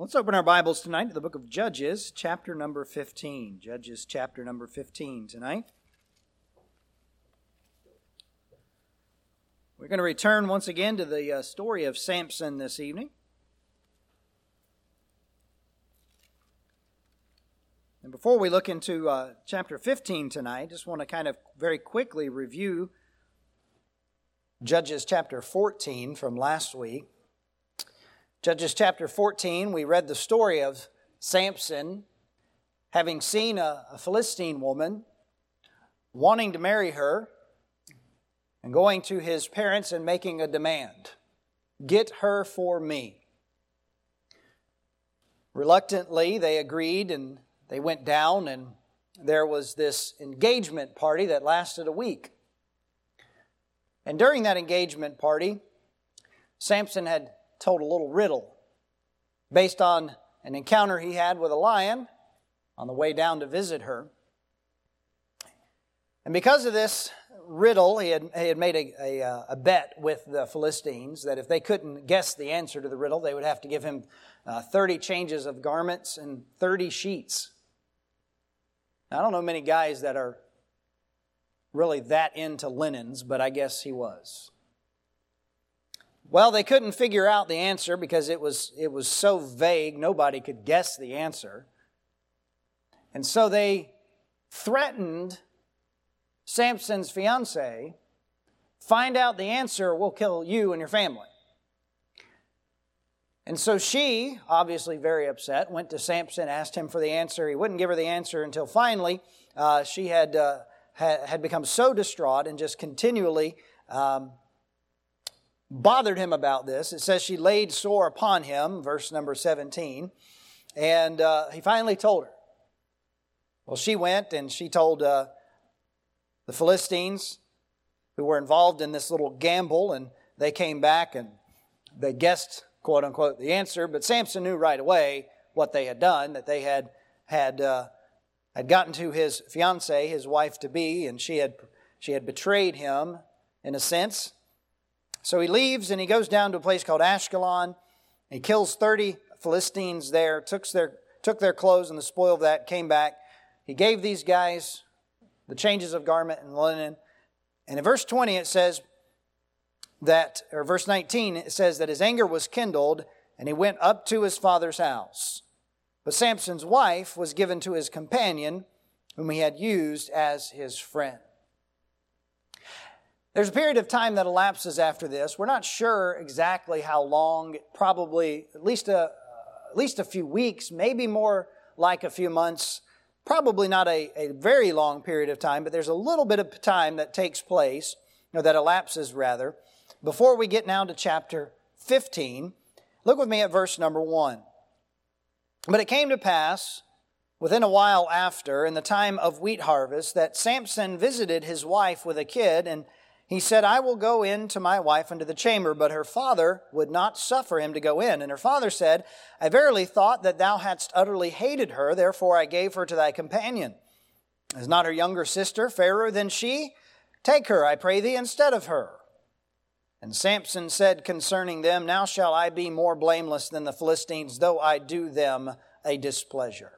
Let's open our Bibles tonight to the book of Judges, chapter number 15. Judges, chapter number 15 tonight. We're going to return once again to the uh, story of Samson this evening. And before we look into uh, chapter 15 tonight, just want to kind of very quickly review Judges chapter 14 from last week. Judges chapter 14, we read the story of Samson having seen a, a, Philistine woman, wanting to marry her, and going to his parents and making a demand Get her for me. Reluctantly, they agreed and they went down, and there was this engagement party that lasted a week. And during that engagement party, Samson had told a little riddle based on an encounter he had with a lion on the way down to visit her. And because of this riddle, he had, he had made a, a, uh, a, bet with the Philistines that if they couldn't guess the answer to the riddle, they would have to give him uh, 30 changes of garments and 30 sheets. Now, I don't know many guys that are really that into linens, but I guess he was. Well, they couldn't figure out the answer because it was, it was so vague, nobody could guess the answer. And so they threatened Samson's fiance find out the answer, we'll kill you and your family. And so she, obviously very upset, went to Samson, asked him for the answer. He wouldn't give her the answer until finally uh, she had, uh, had, had become so distraught and just continually um, bothered him about this. It says she laid sore upon him, verse number 17, and uh, he finally told her. Well, she went and she told uh, the Philistines who were involved in this little gamble, and they came back and they guessed, quote unquote, the answer. But Samson knew right away what they had done, that they had had uh, had gotten to his fiancee, his wife to be, and she had she had betrayed him in a sense. So he leaves and he goes down to a place called Ashkelon. He kills 30 Philistines there, took their, took their clothes and the spoil of that, came back. He gave these guys the changes of garment and linen. And in verse 20 it says that, or verse 19, it says that his anger was kindled and he went up to his father's house. But Samson's wife was given to his companion, whom he had used as his friend. There's a period of time that elapses after this. We're not sure exactly how long, probably at least a, at least a few weeks, maybe more like a few months, probably not a, a very long period of time, but there's a little bit of time that takes place, or that elapses rather, before we get now to chapter 15. Look with me at verse number 1. But it came to pass, within a while after, in the time of wheat harvest, that Samson visited his wife with a kid, and he said, I will go in to my wife into the chamber, but her father would not suffer him to go in. And her father said, I verily thought that thou hadst utterly hated her, therefore I gave her to thy companion. Is not her younger sister fairer than she? Take her, I pray thee, instead of her. And Samson said concerning them, Now shall I be more blameless than the Philistines, though I do them a displeasure.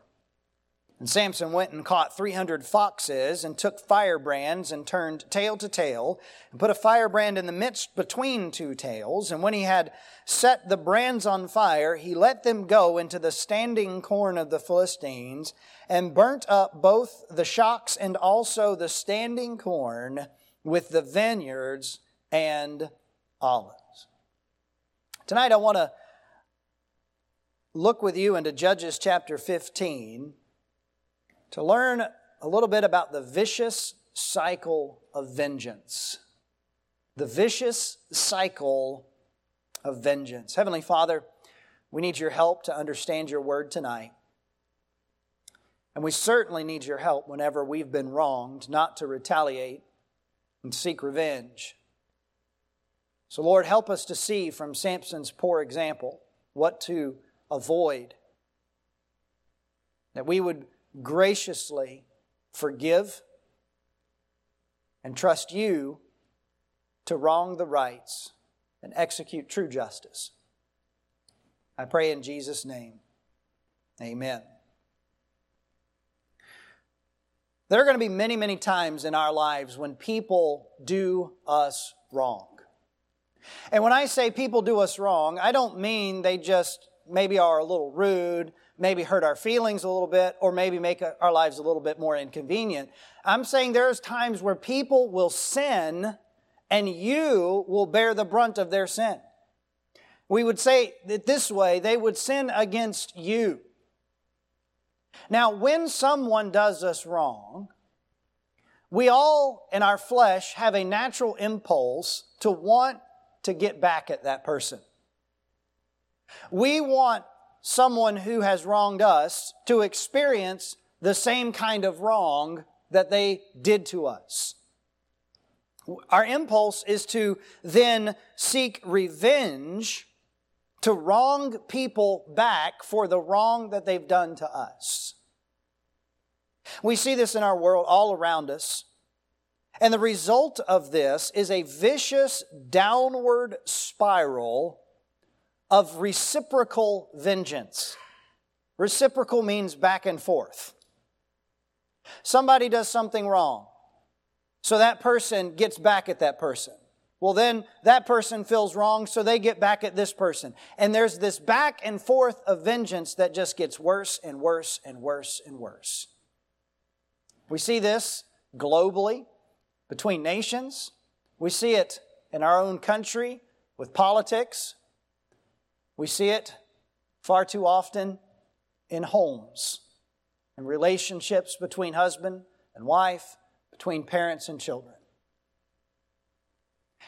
And Samson went and caught 300 foxes and took firebrands and turned tail to tail and put a firebrand in the midst between two tails. And when he had set the brands on fire, he let them go into the standing corn of the Philistines and burnt up both the shocks and also the standing corn with the vineyards and olives. Tonight I want to look with you into Judges chapter 15 to learn a little bit about the vicious cycle of vengeance. The vicious cycle of vengeance. Heavenly Father, we need your help to understand your word tonight. And we certainly need your help whenever we've been wronged, not to retaliate and seek revenge. So, Lord, help us to see from Samson's poor example what to avoid. That we would graciously forgive and trust you to wrong the rights and execute true justice. I pray in Jesus' name. Amen. There are going to be many, many times in our lives when people do us wrong. And when I say people do us wrong, I don't mean they just maybe are a little rude, maybe hurt our feelings a little bit, or maybe make our lives a little bit more inconvenient. I'm saying there's times where people will sin and you will bear the brunt of their sin. We would say that this way they would sin against you. Now, when someone does us wrong, we all in our flesh have a natural impulse to want to get back at that person. We want someone who has wronged us to experience the same kind of wrong that they did to us. Our impulse is to then seek revenge to wrong people back for the wrong that they've done to us. We see this in our world all around us. And the result of this is a vicious downward spiral of reciprocal vengeance. Reciprocal means back and forth. Somebody does something wrong, so that person gets back at that person. Well, then that person feels wrong, so they get back at this person. And there's this back and forth of vengeance that just gets worse and worse and worse and worse. We see this globally between nations. We see it in our own country with politics. We see it far too often in homes in relationships between husband and wife, between parents and children.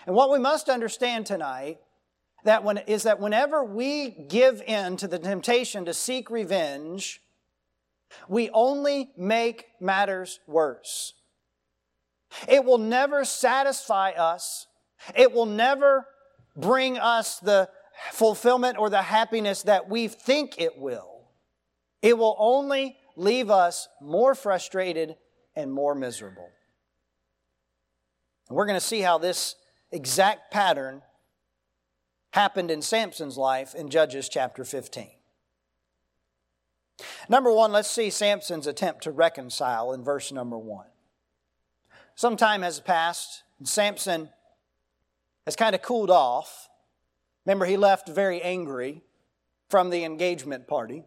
And what we must understand tonight that when, is that whenever we give in to the temptation to seek revenge, we only make matters worse. It will never satisfy us. It will never bring us the fulfillment or the happiness that we think it will. It will only leave us more frustrated and more miserable. And we're going to see how this exact pattern happened in Samson's life in Judges chapter 15. Number one, let's see Samson's attempt to reconcile in verse number one. Some time has passed, and Samson has kind of cooled off. Remember, he left very angry from the engagement party.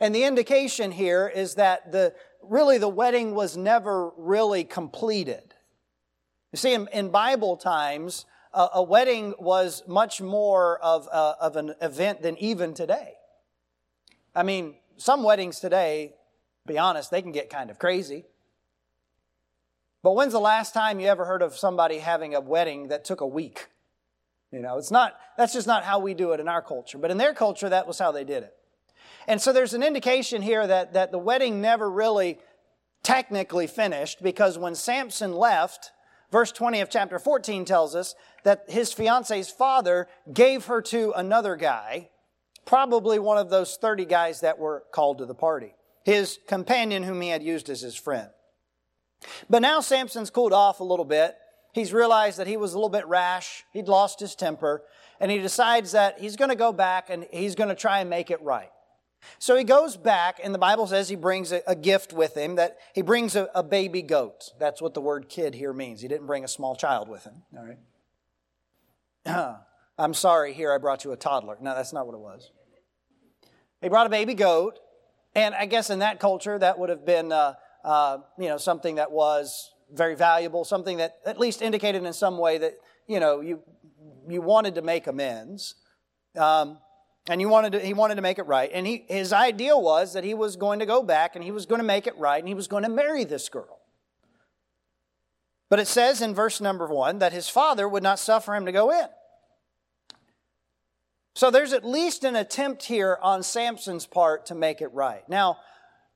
And the indication here is that the, really the wedding was never really completed. You see, in, in Bible times, a, a, wedding was much more of, a, of an event than even today. I mean, some weddings today, be honest, they can get kind of crazy. But when's the last time you ever heard of somebody having a wedding that took a week? You know, it's not, that's just not how we do it in our culture. But in their culture, that was how they did it. And so there's an indication here that, that the wedding never really technically finished because when Samson left, verse 20 of chapter 14 tells us that his fiance's father gave her to another guy probably one of those 30 guys that were called to the party, his companion whom he had used as his friend. But now Samson's cooled off a little bit. He's realized that he was a little bit rash. He'd lost his temper. And he decides that he's going to go back and he's going to try and make it right. So he goes back, and the Bible says he brings a, a gift with him, that he brings a, a, baby goat. That's what the word kid here means. He didn't bring a small child with him. All right. I'm sorry, here I brought you a toddler. No, that's not what it was. He brought a baby goat, and I guess in that culture that would have been, uh, uh, you know, something that was very valuable, something that at least indicated in some way that you know you you wanted to make amends, um, and you wanted to, he wanted to make it right. And he, his idea was that he was going to go back and he was going to make it right, and he was going to marry this girl. But it says in verse number one that his father would not suffer him to go in. So there's at least an attempt here on Samson's part to make it right. Now,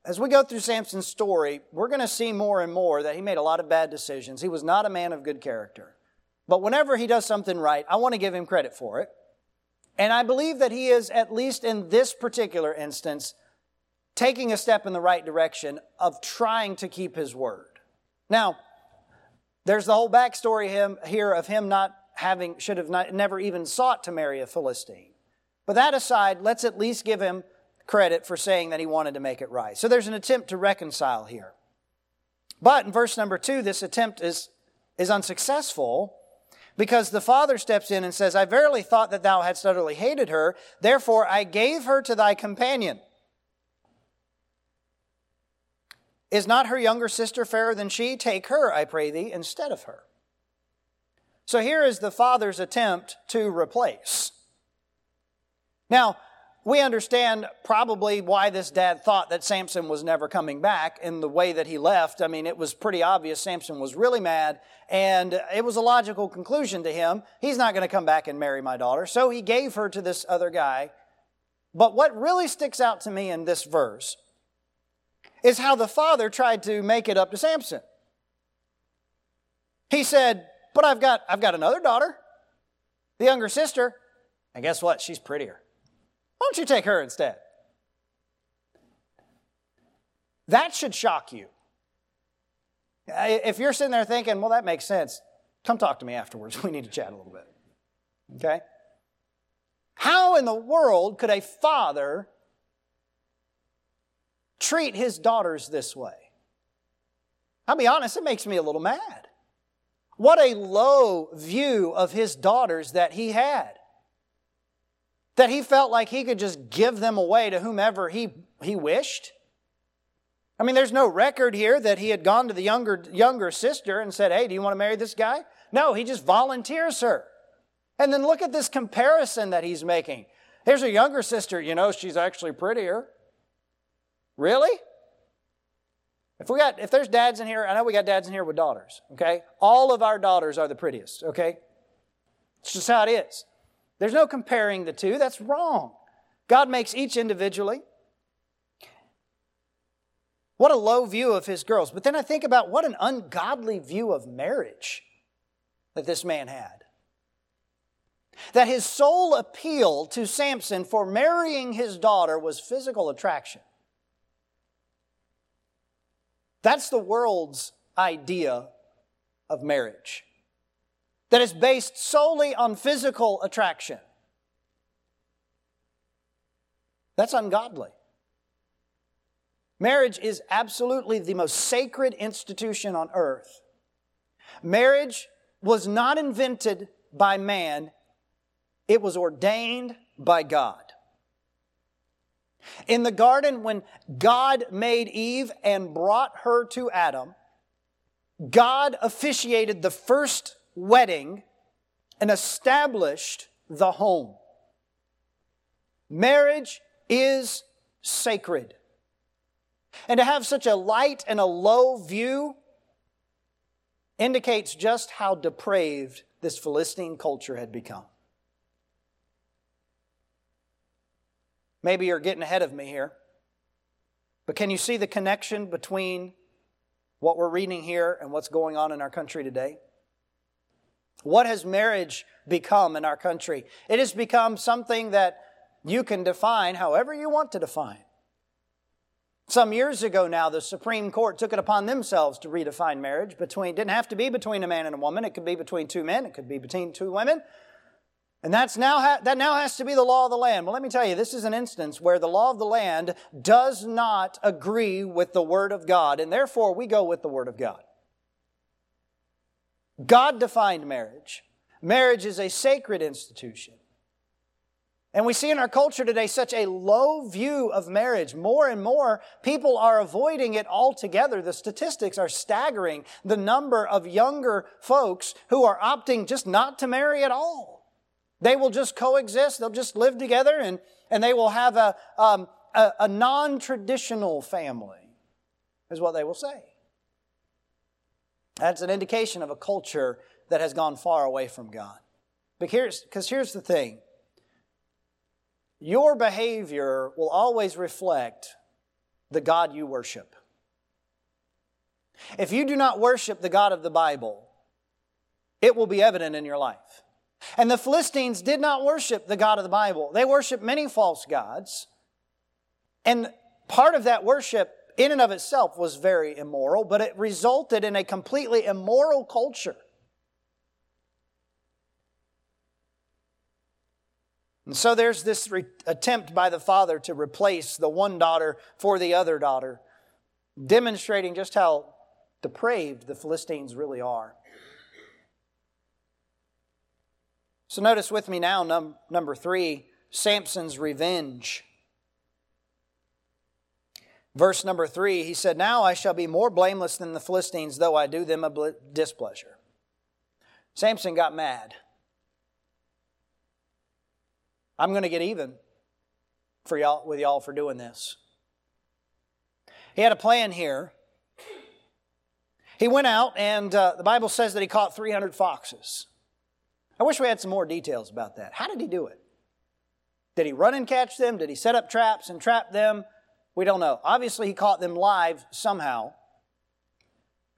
as we go through Samson's story, we're going to see more and more that he made a lot of bad decisions. He was not a man of good character. But whenever he does something right, I want to give him credit for it. And I believe that he is, at least in this particular instance, taking a step in the right direction of trying to keep his word. Now, there's the whole backstory here of him not having, should have not, never even sought to marry a Philistine. But that aside, let's at least give him credit for saying that he wanted to make it right. So there's an attempt to reconcile here. But in verse number two, this attempt is, is unsuccessful because the father steps in and says, I verily thought that thou hadst utterly hated her, therefore I gave her to thy companion. Is not her younger sister fairer than she? Take her, I pray thee, instead of her. So here is the father's attempt to replace. Now, we understand probably why this dad thought that Samson was never coming back in the way that he left. I mean, it was pretty obvious Samson was really mad, and it was a logical conclusion to him. He's not going to come back and marry my daughter. So he gave her to this other guy. But what really sticks out to me in this verse is how the father tried to make it up to Samson. He said, But I've got, I've got another daughter, the younger sister, and guess what? She's prettier. Don't you take her instead? That should shock you. If you're sitting there thinking, well, that makes sense, come talk to me afterwards. We need to chat a little bit. Okay? How in the world could a father treat his daughters this way? I'll be honest, it makes me a little mad. What a low view of his daughters that he had that he felt like he could just give them away to whomever he, he wished? I mean, there's no record here that he had gone to the younger, younger sister and said, Hey, do you want to marry this guy? No, he just volunteers her. And then look at this comparison that he's making. Here's a younger sister, you know, she's actually prettier. Really? If we got if there's dads in here, I know we got dads in here with daughters, okay? All of our daughters are the prettiest, okay? It's just how it is. There's no comparing the two. That's wrong. God makes each individually. What a low view of his girls. But then I think about what an ungodly view of marriage that this man had. That his sole appeal to Samson for marrying his daughter was physical attraction. That's the world's idea of marriage that is based solely on physical attraction. That's ungodly. Marriage is absolutely the most sacred institution on earth. Marriage was not invented by man, it was ordained by God. In the garden, when God made Eve and brought her to Adam, God officiated the first wedding and established the home. Marriage is sacred. And to have such a light and a low view indicates just how depraved this Philistine culture had become. Maybe you're getting ahead of me here, but can you see the connection between what we're reading here and what's going on in our country today? What has marriage become in our country? It has become something that you can define however you want to define. Some years ago now, the Supreme Court took it upon themselves to redefine marriage between, didn't have to be between a man and a woman. It could be between two men. It could be between two women. And that's now, that now has to be the law of the land. Well, let me tell you, this is an instance where the law of the land does not agree with the Word of God, and therefore we go with the Word of God. God defined marriage. Marriage is a sacred institution. And we see in our culture today such a low view of marriage. More and more people are avoiding it altogether. The statistics are staggering. The number of younger folks who are opting just not to marry at all. They will just coexist. They'll just live together and, and they will have a, um, a, a non traditional family, is what they will say. That's an indication of a culture that has gone far away from God. But here's because here's the thing. Your behavior will always reflect the God you worship. If you do not worship the God of the Bible, it will be evident in your life. And the Philistines did not worship the God of the Bible. They worshiped many false gods. And part of that worship in and of itself was very immoral, but it resulted in a completely immoral culture. And so there's this re- attempt by the father to replace the one daughter for the other daughter, demonstrating just how depraved the Philistines really are. So notice with me now, num- number three, Samson's revenge. Verse number three, he said, Now I shall be more blameless than the Philistines, though I do them a displeasure. Samson got mad. I'm going to get even for y'all with y'all for doing this. He had a plan here. He went out, and uh, the Bible says that he caught 300 foxes. I wish we had some more details about that. How did he do it? Did he run and catch them? Did he set up traps and trap them? We don't know. Obviously, he caught them live somehow.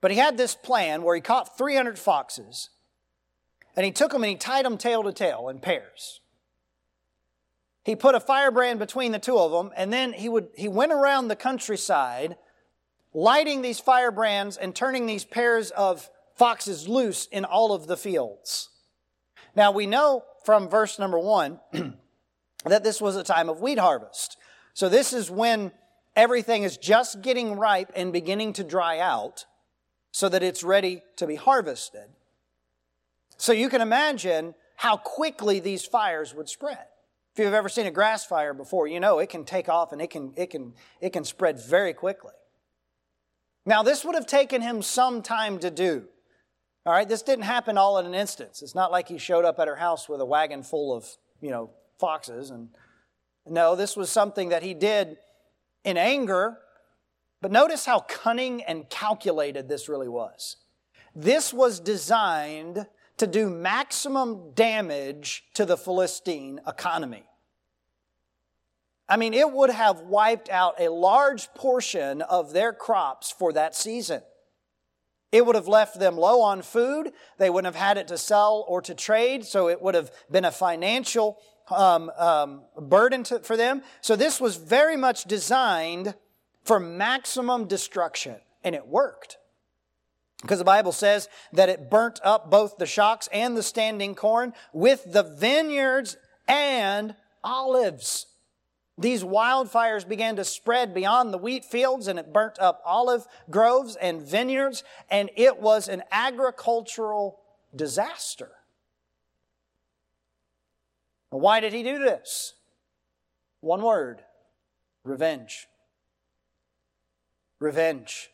But he had this plan where he caught 300 foxes and he took them and he tied them tail to tail in pairs. He put a firebrand between the two of them and then he would he went around the countryside lighting these firebrands and turning these pairs of foxes loose in all of the fields. Now we know from verse number 1 that this was a time of wheat harvest. So this is when everything is just getting ripe and beginning to dry out so that it's ready to be harvested. So you can imagine how quickly these fires would spread. If you've ever seen a grass fire before, you know it can take off and it can, it can, it can spread very quickly. Now, this would have taken him some time to do. All right, this didn't happen all in an instance. It's not like he showed up at her house with a wagon full of, you know, foxes and no, this was something that he did in anger. But notice how cunning and calculated this really was. This was designed to do maximum damage to the Philistine economy. I mean, it would have wiped out a large portion of their crops for that season. It would have left them low on food. They wouldn't have had it to sell or to trade, so it would have been a financial um, um, burden to, for them. So this was very much designed for maximum destruction, and it worked. Because the Bible says that it burnt up both the shocks and the standing corn with the vineyards and olives. These wildfires began to spread beyond the wheat fields and it burnt up olive groves and vineyards, and it was an agricultural disaster. Why did he do this? One word revenge. Revenge.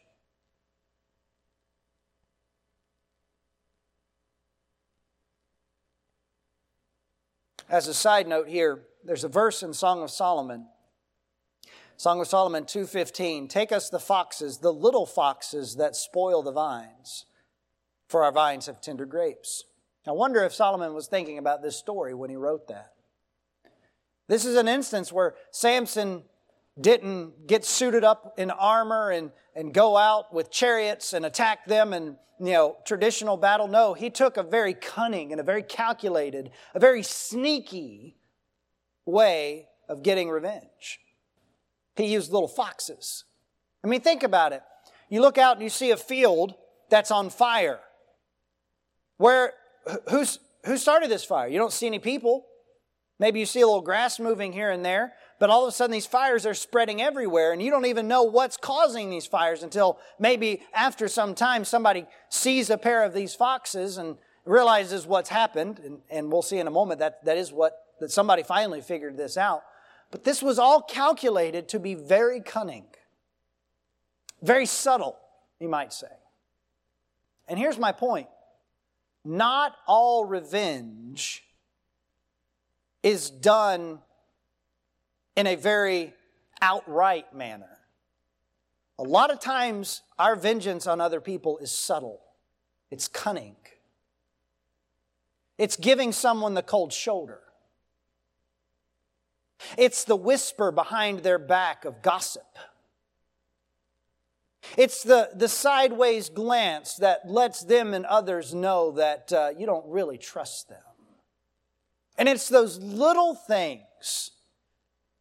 As a side note here, there's a verse in Song of Solomon. Song of Solomon 2:15, take us the foxes, the little foxes that spoil the vines, for our vines have tender grapes. I wonder if Solomon was thinking about this story when he wrote that. This is an instance where Samson didn't get suited up in armor and, and go out with chariots and attack them and you know traditional battle. No he took a very cunning and a very calculated a very sneaky way of getting revenge. He used little foxes. I mean think about it. You look out and you see a field that's on fire. Where who's who started this fire you don't see any people Maybe you see a little grass moving here and there, but all of a sudden these fires are spreading everywhere and you don't even know what's causing these fires until maybe after some time somebody sees a pair of these foxes and realizes what's happened. And, and we'll see in a moment that that is what, that somebody finally figured this out. But this was all calculated to be very cunning, very subtle, you might say. And here's my point. Not all revenge is done in a very outright manner. A lot of times, our vengeance on other people is subtle, it's cunning, it's giving someone the cold shoulder. It's the whisper behind their back of gossip. It's the, the sideways glance that lets them and others know that uh, you don't really trust them. And it's those little things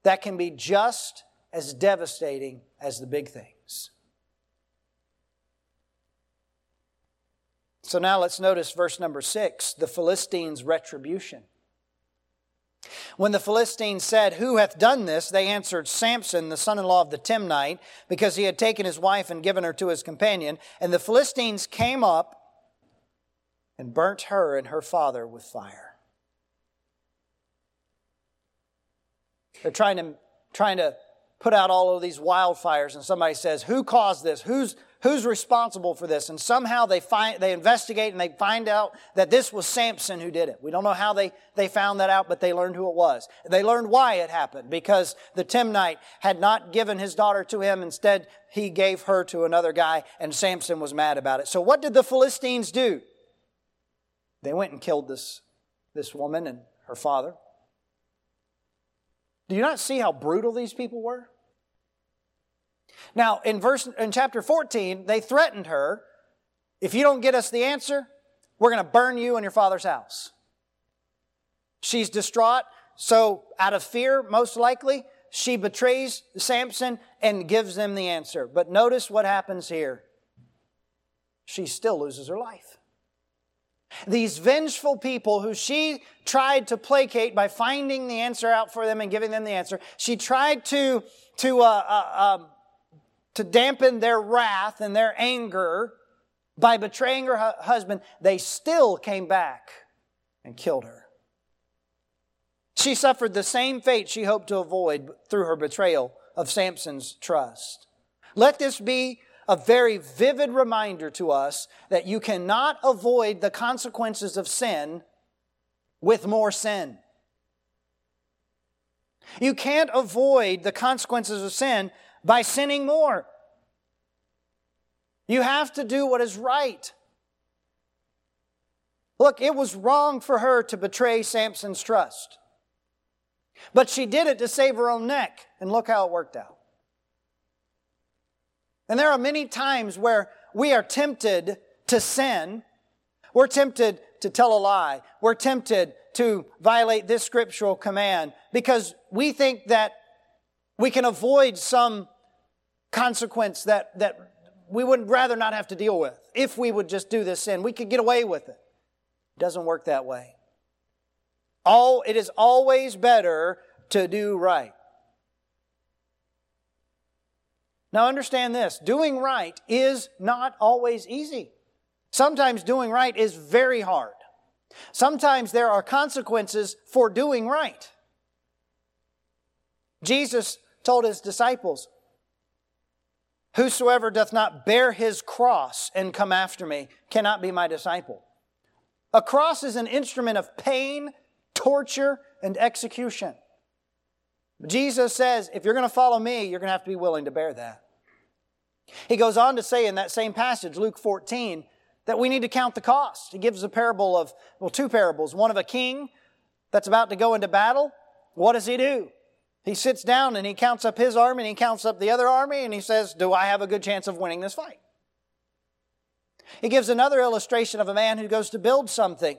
that can be just as devastating as the big things. So now let's notice verse number six the Philistines' retribution. When the Philistines said, Who hath done this? they answered, Samson, the son in law of the Timnite, because he had taken his wife and given her to his companion. And the Philistines came up and burnt her and her father with fire. They're trying to, trying to put out all of these wildfires, and somebody says, Who caused this? Who's, who's responsible for this? And somehow they find they investigate and they find out that this was Samson who did it. We don't know how they, they found that out, but they learned who it was. They learned why it happened, because the Timnite had not given his daughter to him. Instead, he gave her to another guy, and Samson was mad about it. So what did the Philistines do? They went and killed this, this woman and her father. Do you not see how brutal these people were? Now, in verse in chapter 14, they threatened her, if you don't get us the answer, we're going to burn you and your father's house. She's distraught, so out of fear, most likely, she betrays Samson and gives them the answer. But notice what happens here. She still loses her life. These vengeful people who she tried to placate by finding the answer out for them and giving them the answer, she tried to, to, uh, uh, um, to dampen their wrath and their anger by betraying her hu- husband. They still came back and killed her. She suffered the same fate she hoped to avoid through her betrayal of Samson's trust. Let this be a very vivid reminder to us that you cannot avoid the consequences of sin with more sin. You can't avoid the consequences of sin by sinning more. You have to do what is right. Look, it was wrong for her to betray Samson's trust. But she did it to save her own neck, and look how it worked out. And there are many times where we are tempted to sin. We're tempted to tell a lie. We're tempted to violate this scriptural command because we think that we can avoid some consequence that, that we would rather not have to deal with. If we would just do this sin, we could get away with it. It doesn't work that way. All, it is always better to do right. Now, understand this doing right is not always easy. Sometimes doing right is very hard. Sometimes there are consequences for doing right. Jesus told his disciples, Whosoever doth not bear his cross and come after me cannot be my disciple. A cross is an instrument of pain, torture, and execution. Jesus says, if you're going to follow me, you're going to have to be willing to bear that. He goes on to say in that same passage, Luke 14, that we need to count the cost. He gives a parable of, well, two parables. One of a king that's about to go into battle. What does he do? He sits down and he counts up his army and he counts up the other army and he says, Do I have a good chance of winning this fight? He gives another illustration of a man who goes to build something.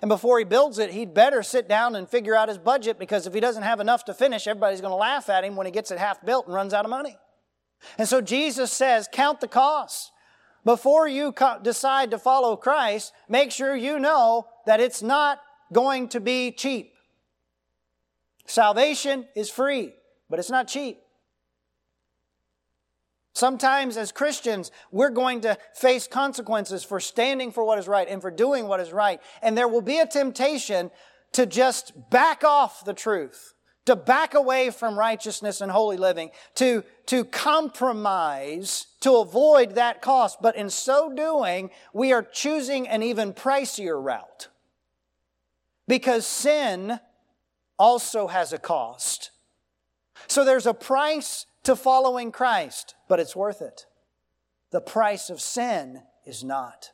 And before he builds it, he'd better sit down and figure out his budget because if he doesn't have enough to finish, everybody's going to laugh at him when he gets it half built and runs out of money. And so Jesus says, count the costs. Before you co- decide to follow Christ, make sure you know that it's not going to be cheap. Salvation is free, but it's not cheap. Sometimes, as Christians, we're going to face consequences for standing for what is right and for doing what is right. And there will be a temptation to just back off the truth, to back away from righteousness and holy living, to, to compromise to avoid that cost. But in so doing, we are choosing an even pricier route. Because sin also has a cost. So there's a price to following Christ, but it's worth it. The price of sin is not.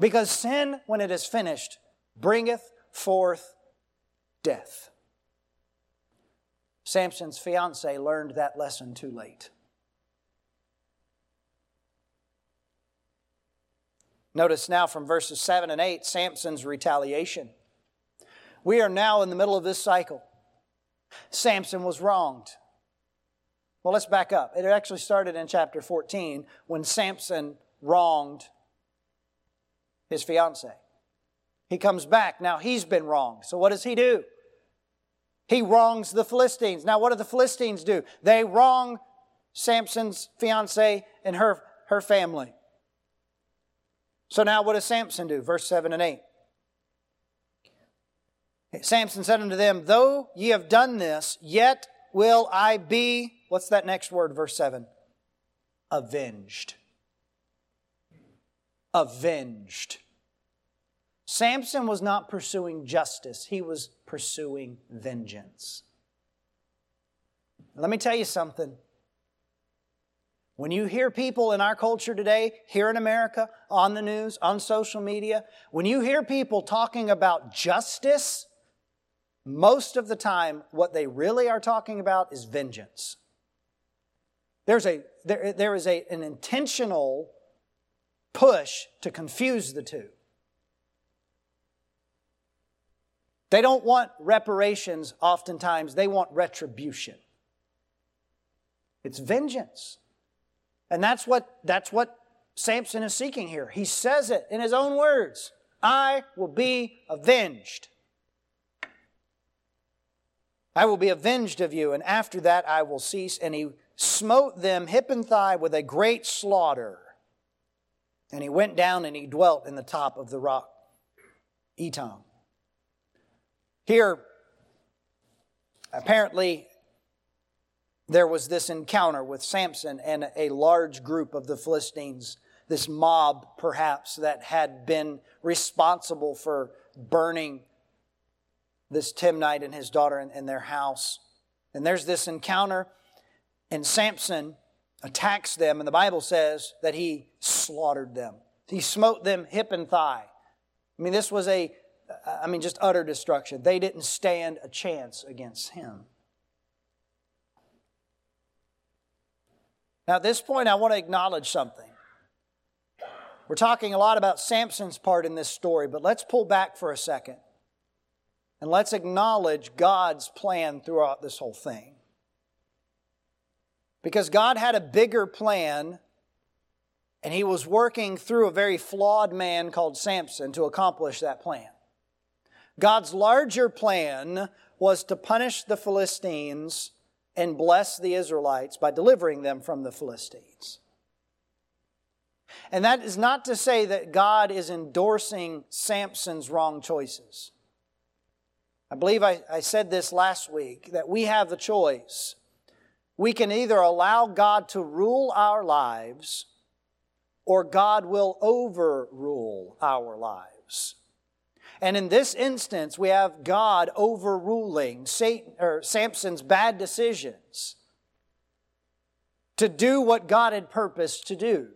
Because sin, when it is finished, bringeth forth death. Samson's fiance learned that lesson too late. Notice now from verses 7 and 8 Samson's retaliation. We are now in the middle of this cycle. Samson was wronged. Well, let's back up. It actually started in chapter 14 when Samson wronged his fiance. He comes back. Now he's been wronged. So what does he do? He wrongs the Philistines. Now, what do the Philistines do? They wrong Samson's fiancee and her, her family. So now what does Samson do? Verse 7 and 8. Samson said unto them, Though ye have done this, yet will I be, what's that next word, verse 7? Avenged. Avenged. Samson was not pursuing justice, he was pursuing vengeance. Let me tell you something. When you hear people in our culture today, here in America, on the news, on social media, when you hear people talking about justice, most of the time, what they really are talking about is vengeance. There's a, there, there is a, an intentional push to confuse the two. They don't want reparations, oftentimes, they want retribution. It's vengeance. And that's what, that's what Samson is seeking here. He says it in his own words I will be avenged. I will be avenged of you, and after that I will cease. And he smote them hip and thigh with a great slaughter. And he went down and he dwelt in the top of the rock, Etam. Here, apparently, there was this encounter with Samson and a large group of the Philistines, this mob perhaps that had been responsible for burning this Timnite and his daughter in, in their house. And there's this encounter, and Samson attacks them, and the Bible says that he slaughtered them. He smote them hip and thigh. I mean, this was a, I mean, just utter destruction. They didn't stand a chance against him. Now, at this point, I want to acknowledge something. We're talking a lot about Samson's part in this story, but let's pull back for a second. And let's acknowledge God's plan throughout this whole thing. Because God had a bigger plan, and He was working through a very flawed man called Samson to accomplish that plan. God's larger plan was to punish the Philistines and bless the Israelites by delivering them from the Philistines. And that is not to say that God is endorsing Samson's wrong choices. I believe I, I said this last week that we have the choice. We can either allow God to rule our lives or God will overrule our lives. And in this instance, we have God overruling Satan, or Samson's bad decisions to do what God had purposed to do,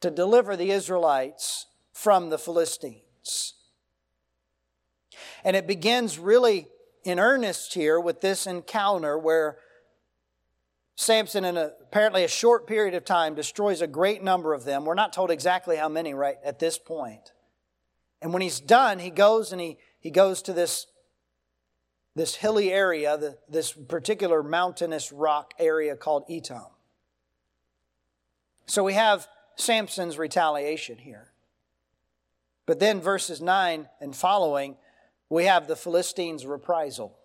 to deliver the Israelites from the Philistines. And it begins really in earnest here with this encounter where Samson, in a, apparently a short period of time, destroys a great number of them. We're not told exactly how many right at this point. And when he's done, he goes and he, he goes to this, this hilly area, the, this particular mountainous rock area called Etam. So we have Samson's retaliation here. But then verses 9 and following we have the Philistines' reprisal.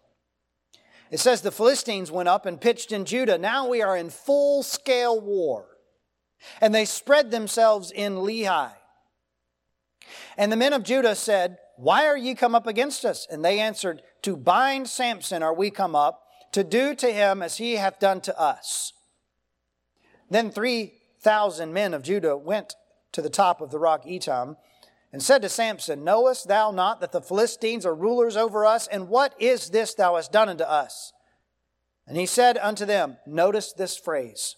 It says the Philistines went up and pitched in Judah. Now we are in full scale war. And they spread themselves in Lehi. And the men of Judah said, Why are ye come up against us? And they answered, To bind Samson are we come up, to do to him as he hath done to us. Then three thousand men of Judah went to the top of the rock Etam and said to Samson, Knowest thou not that the Philistines are rulers over us? And what is this thou hast done unto us? And he said unto them, Notice this phrase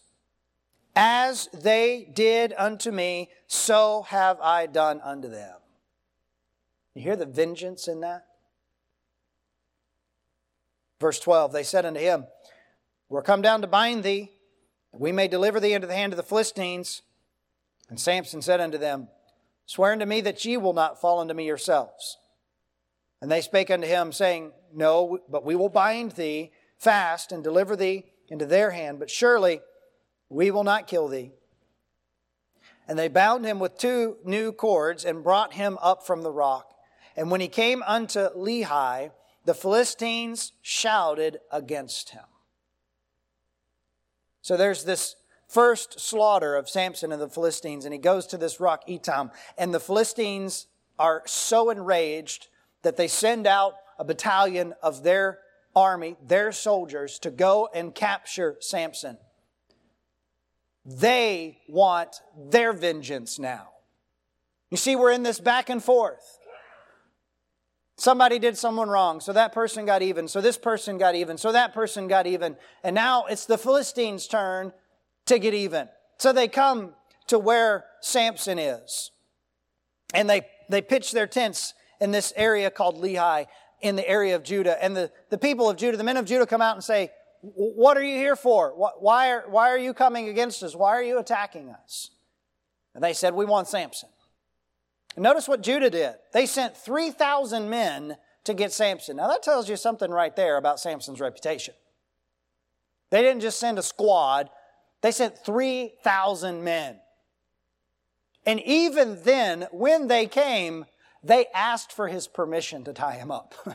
As they did unto me, so have I done unto them. You hear the vengeance in that? Verse 12 They said unto him, We're come down to bind thee, that we may deliver thee into the hand of the Philistines. And Samson said unto them, Swear unto me that ye will not fall unto me yourselves. And they spake unto him, saying, No, but we will bind thee fast and deliver thee into their hand, but surely we will not kill thee. And they bound him with two new cords and brought him up from the rock. And when he came unto Lehi, the Philistines shouted against him. So there's this first slaughter of Samson and the Philistines, and he goes to this rock, Etam, and the Philistines are so enraged that they send out a battalion of their army, their soldiers, to go and capture Samson. They want their vengeance now. You see, we're in this back and forth. Somebody did someone wrong, so that person got even, so this person got even, so that person got even, and now it's the Philistines' turn to get even. So they come to where Samson is, and they, they pitch their tents in this area called Lehi in the area of Judah. And the, the people of Judah, the men of Judah come out and say, What are you here for? Why are, why are you coming against us? Why are you attacking us? And they said, We want Samson. And notice what Judah did. They sent 3,000 men to get Samson. Now that tells you something right there about Samson's reputation. They didn't just send a squad, they sent 3,000 men. And even then, when they came, they asked for his permission to tie him up.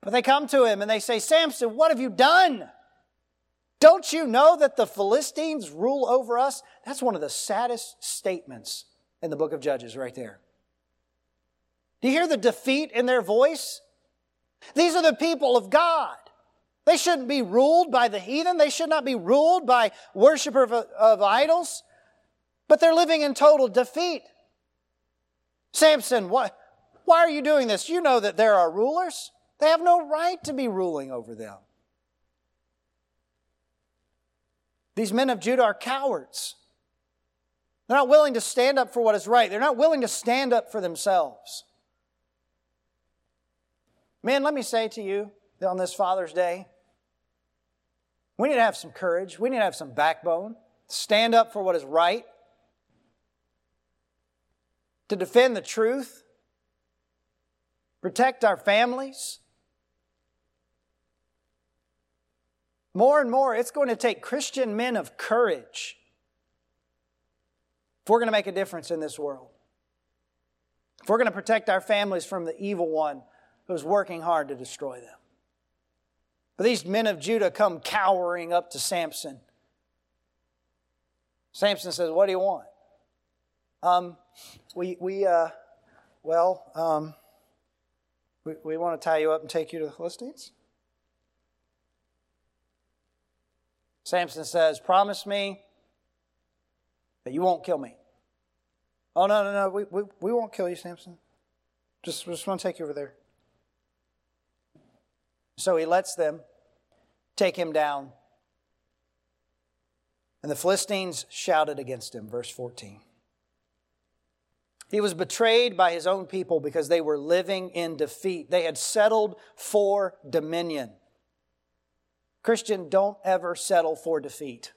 but they come to him and they say, Samson, what have you done? Don't you know that the Philistines rule over us? That's one of the saddest statements in the book of Judges, right there. Do you hear the defeat in their voice? These are the people of God. They shouldn't be ruled by the heathen. They should not be ruled by worshippers of, of idols. But they're living in total defeat. Samson, why, why are you doing this? You know that there are rulers. They have no right to be ruling over them. These men of Judah are cowards. They're not willing to stand up for what is right. They're not willing to stand up for themselves. Men, let me say to you on this Father's Day, we need to have some courage. We need to have some backbone. Stand up for what is right to defend the truth, protect our families. More and more, it's going to take Christian men of courage if we're going to make a difference in this world. If we're going to protect our families from the evil one who's working hard to destroy them. But these men of Judah come cowering up to Samson. Samson says, What do you want? Um, we, we uh, well, um, we, we want to tie you up and take you to the Philistines. Samson says, Promise me that you won't kill me. Oh, no, no, no, we, we, we won't kill you, Samson. Just, just want to take you over there. So he lets them take him down. And the Philistines shouted against him, verse 14. He was betrayed by his own people because they were living in defeat. They had settled for dominion. Christian, don't ever settle for defeat.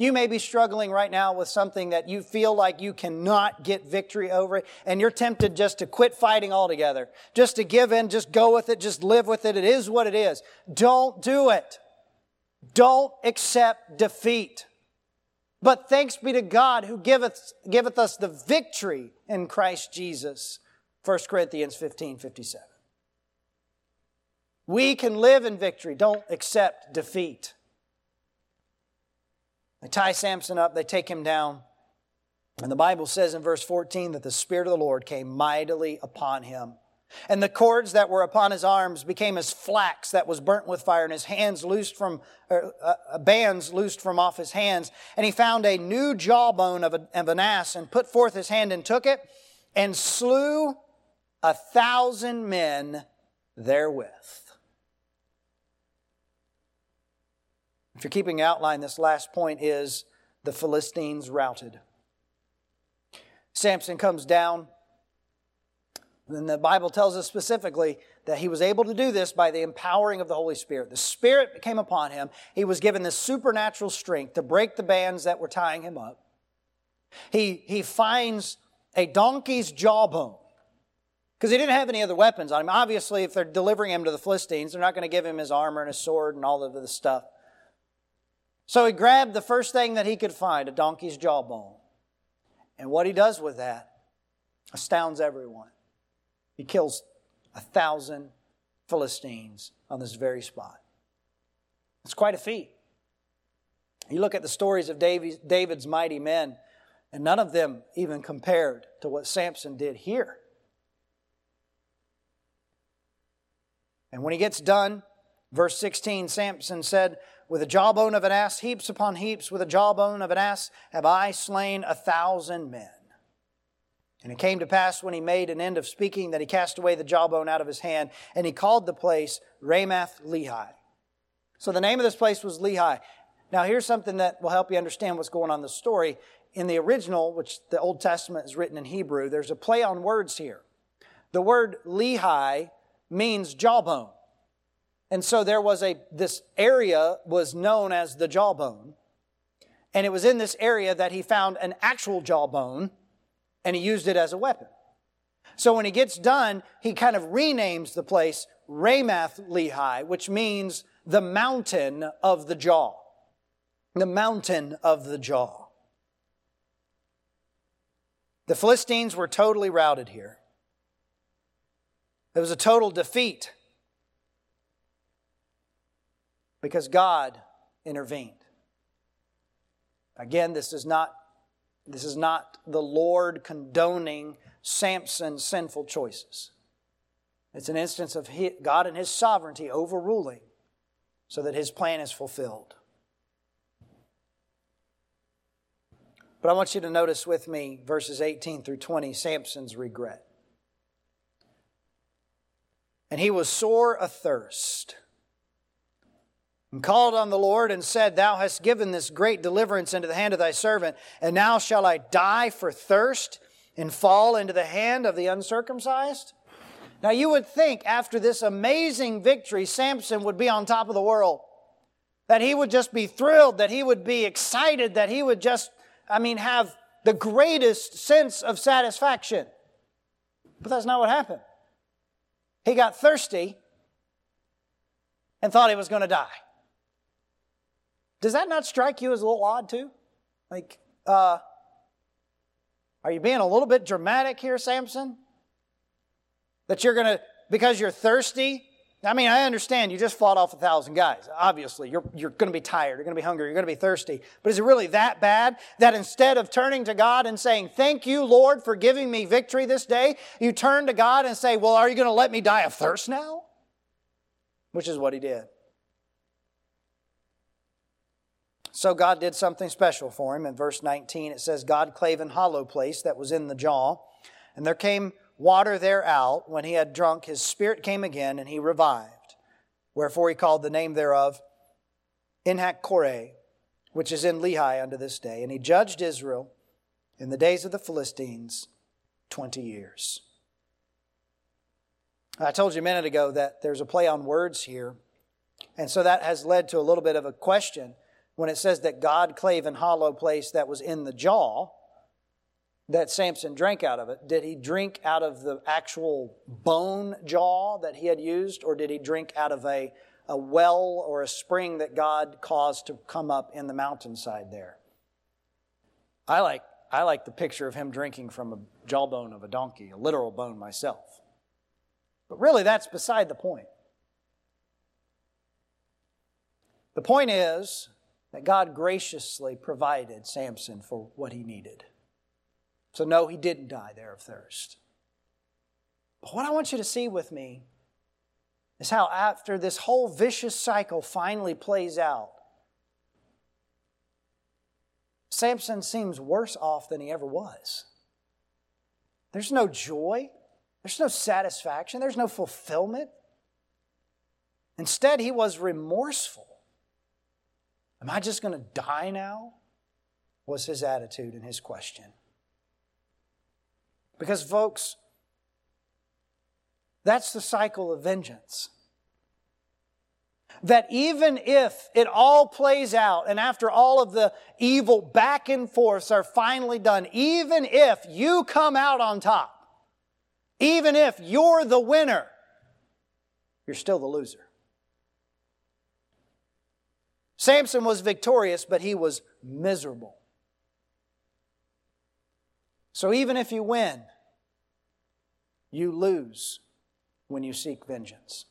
You may be struggling right now with something that you feel like you cannot get victory over, and you're tempted just to quit fighting altogether, just to give in, just go with it, just live with it. It is what it is. Don't do it. Don't accept defeat. But thanks be to God who giveth, giveth us the victory in Christ Jesus. 1 Corinthians 15 57. We can live in victory. Don't accept defeat. They tie Samson up, they take him down. And the Bible says in verse 14 that the Spirit of the Lord came mightily upon him. And the cords that were upon his arms became as flax that was burnt with fire, and his hands loosed from, uh, uh, bands loosed from off his hands. And he found a new jawbone of, a, of an ass, and put forth his hand and took it, and slew a thousand men therewith. If you're keeping outline, this last point is the Philistines routed. Samson comes down and the Bible tells us specifically that he was able to do this by the empowering of the Holy Spirit. The Spirit came upon him. He was given this supernatural strength to break the bands that were tying him up. He, he finds a donkey's jawbone because he didn't have any other weapons on him. Obviously, if they're delivering him to the Philistines, they're not going to give him his armor and his sword and all of the stuff. So he grabbed the first thing that he could find, a donkey's jawbone. And what he does with that astounds everyone. He kills a thousand Philistines on this very spot. It's quite a feat. You look at the stories of David's mighty men, and none of them even compared to what Samson did here. And when he gets done, verse 16, Samson said, With a jawbone of an ass, heaps upon heaps, with a jawbone of an ass, have I slain a thousand men. And it came to pass when he made an end of speaking that he cast away the jawbone out of his hand, and he called the place Ramath Lehi. So the name of this place was Lehi. Now, here's something that will help you understand what's going on in the story. In the original, which the Old Testament is written in Hebrew, there's a play on words here. The word Lehi means jawbone. And so there was a, this area was known as the jawbone. And it was in this area that he found an actual jawbone and he used it as a weapon. So when he gets done, he kind of renames the place Ramath Lehi, which means the mountain of the jaw. The mountain of the jaw. The Philistines were totally routed here. It was a total defeat because God intervened. Again, this is not this is not the Lord condoning Samson's sinful choices. It's an instance of God and His sovereignty overruling so that His plan is fulfilled. But I want you to notice with me verses 18 through 20 Samson's regret. And he was sore athirst and called on the Lord and said, Thou hast given this great deliverance into the hand of thy servant, and now shall I die for thirst and fall into the hand of the uncircumcised? Now you would think after this amazing victory, Samson would be on top of the world. That he would just be thrilled, that he would be excited, that he would just, I mean, have the greatest sense of satisfaction. But that's not what happened. He got thirsty and thought he was going to die. Does that not strike you as a little odd too? Like, uh, are you being a little bit dramatic here, Samson? That you're going to, because you're thirsty? I mean, I understand you just fought off a thousand guys. Obviously, you're, you're going to be tired, you're going to be hungry, you're going to be thirsty. But is it really that bad that instead of turning to God and saying, Thank you, Lord, for giving me victory this day, you turn to God and say, Well, are you going to let me die of thirst now? Which is what he did. So God did something special for him. In verse 19, it says, God clave an hollow place that was in the jaw, and there came water there out. When he had drunk, his spirit came again, and he revived. Wherefore he called the name thereof Enhakkore, which is in Lehi unto this day. And he judged Israel in the days of the Philistines 20 years. I told you a minute ago that there's a play on words here. And so that has led to a little bit of a question when it says that God clave an hollow place that was in the jaw, that Samson drank out of it, did he drink out of the actual bone jaw that he had used, or did he drink out of a, a well or a spring that God caused to come up in the mountainside there? I like, I like the picture of him drinking from a jawbone of a donkey, a literal bone myself. But really, that's beside the point. The point is that God graciously provided Samson for what he needed. So, no, he didn't die there of thirst. But what I want you to see with me is how, after this whole vicious cycle finally plays out, Samson seems worse off than he ever was. There's no joy, there's no satisfaction, there's no fulfillment. Instead, he was remorseful. Am I just going to die now? Was his attitude and his question. Because, folks, that's the cycle of vengeance. That even if it all plays out and after all of the evil back and forths are finally done, even if you come out on top, even if you're the winner, you're still the loser. Samson was victorious, but he was miserable. So even if you win, you lose when you seek vengeance.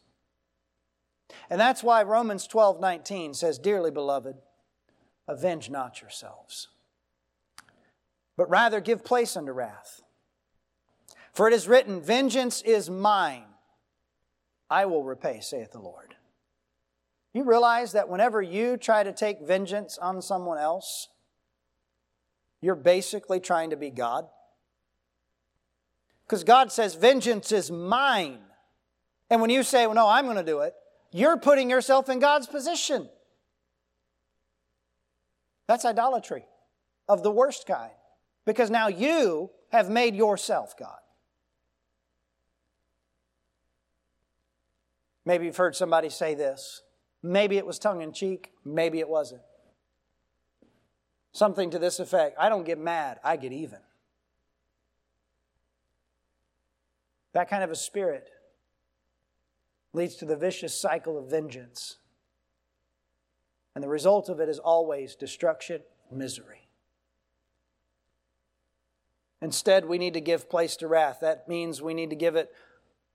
And that's why Romans 12 19 says, Dearly beloved, avenge not yourselves, but rather give place unto wrath. For it is written, Vengeance is mine, I will repay, saith the Lord. You realize that whenever you try to take vengeance on someone else, you're basically trying to be God? Because God says, Vengeance is mine. And when you say, Well, no, I'm going to do it, you're putting yourself in God's position. That's idolatry of the worst kind. Because now you have made yourself God. Maybe you've heard somebody say this. Maybe it was tongue in cheek, maybe it wasn't. Something to this effect I don't get mad, I get even. That kind of a spirit leads to the vicious cycle of vengeance. And the result of it is always destruction, misery. Instead, we need to give place to wrath. That means we need to give it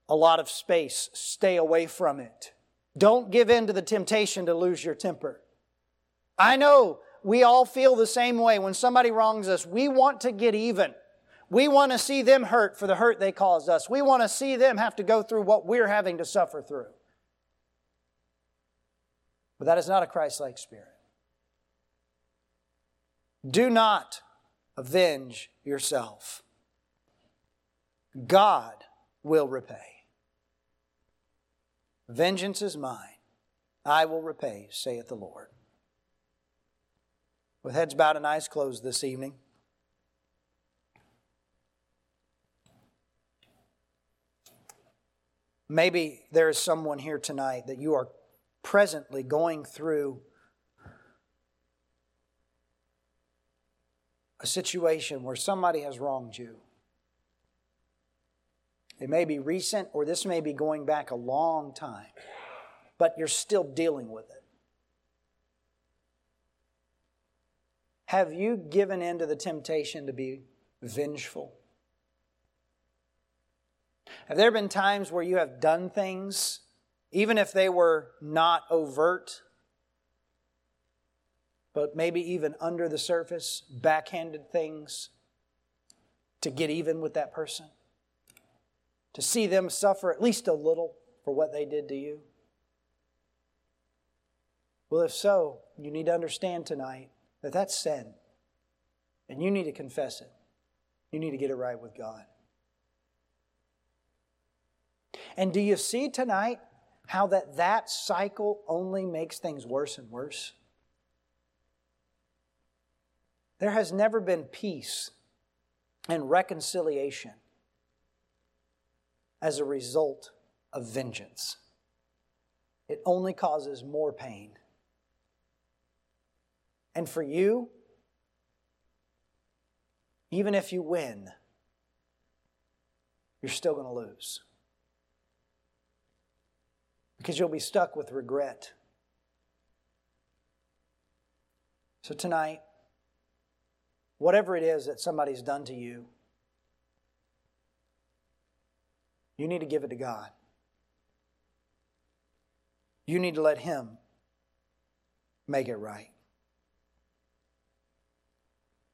a lot of space. Stay away from it. Don't give in to the temptation to lose your temper. I know we all feel the same way. When somebody wrongs us, we want to get even. We want to see them hurt for the hurt they caused us. We want to see them have to go through what we're having to suffer through. But that is not a Christ like spirit. Do not avenge yourself. God will repay. Vengeance is mine. I will repay, saith the Lord. With heads bowed and eyes closed this evening, maybe there is someone here tonight that you are presently going through a situation where somebody has wronged you. It may be recent or this may be going back a long time, but you're still dealing with it. Have you given in to the temptation to be vengeful? Have there been times where you have done things, even if they were not overt, but maybe even under the surface, backhanded things to get even with that person? To see them suffer at least a little for what they did to you? Well, if so, you need to understand tonight that that's sin. And you need to confess it. You need to get it right with God. And do you see tonight how that that cycle only makes things worse and worse? There has never been peace and reconciliation as a result of vengeance. It only causes more pain. And for you, even if you win, you're still going to lose. Because you'll be stuck with regret. So tonight, whatever it is that somebody's done to you, You need to give it to God. You need to let Him make it right.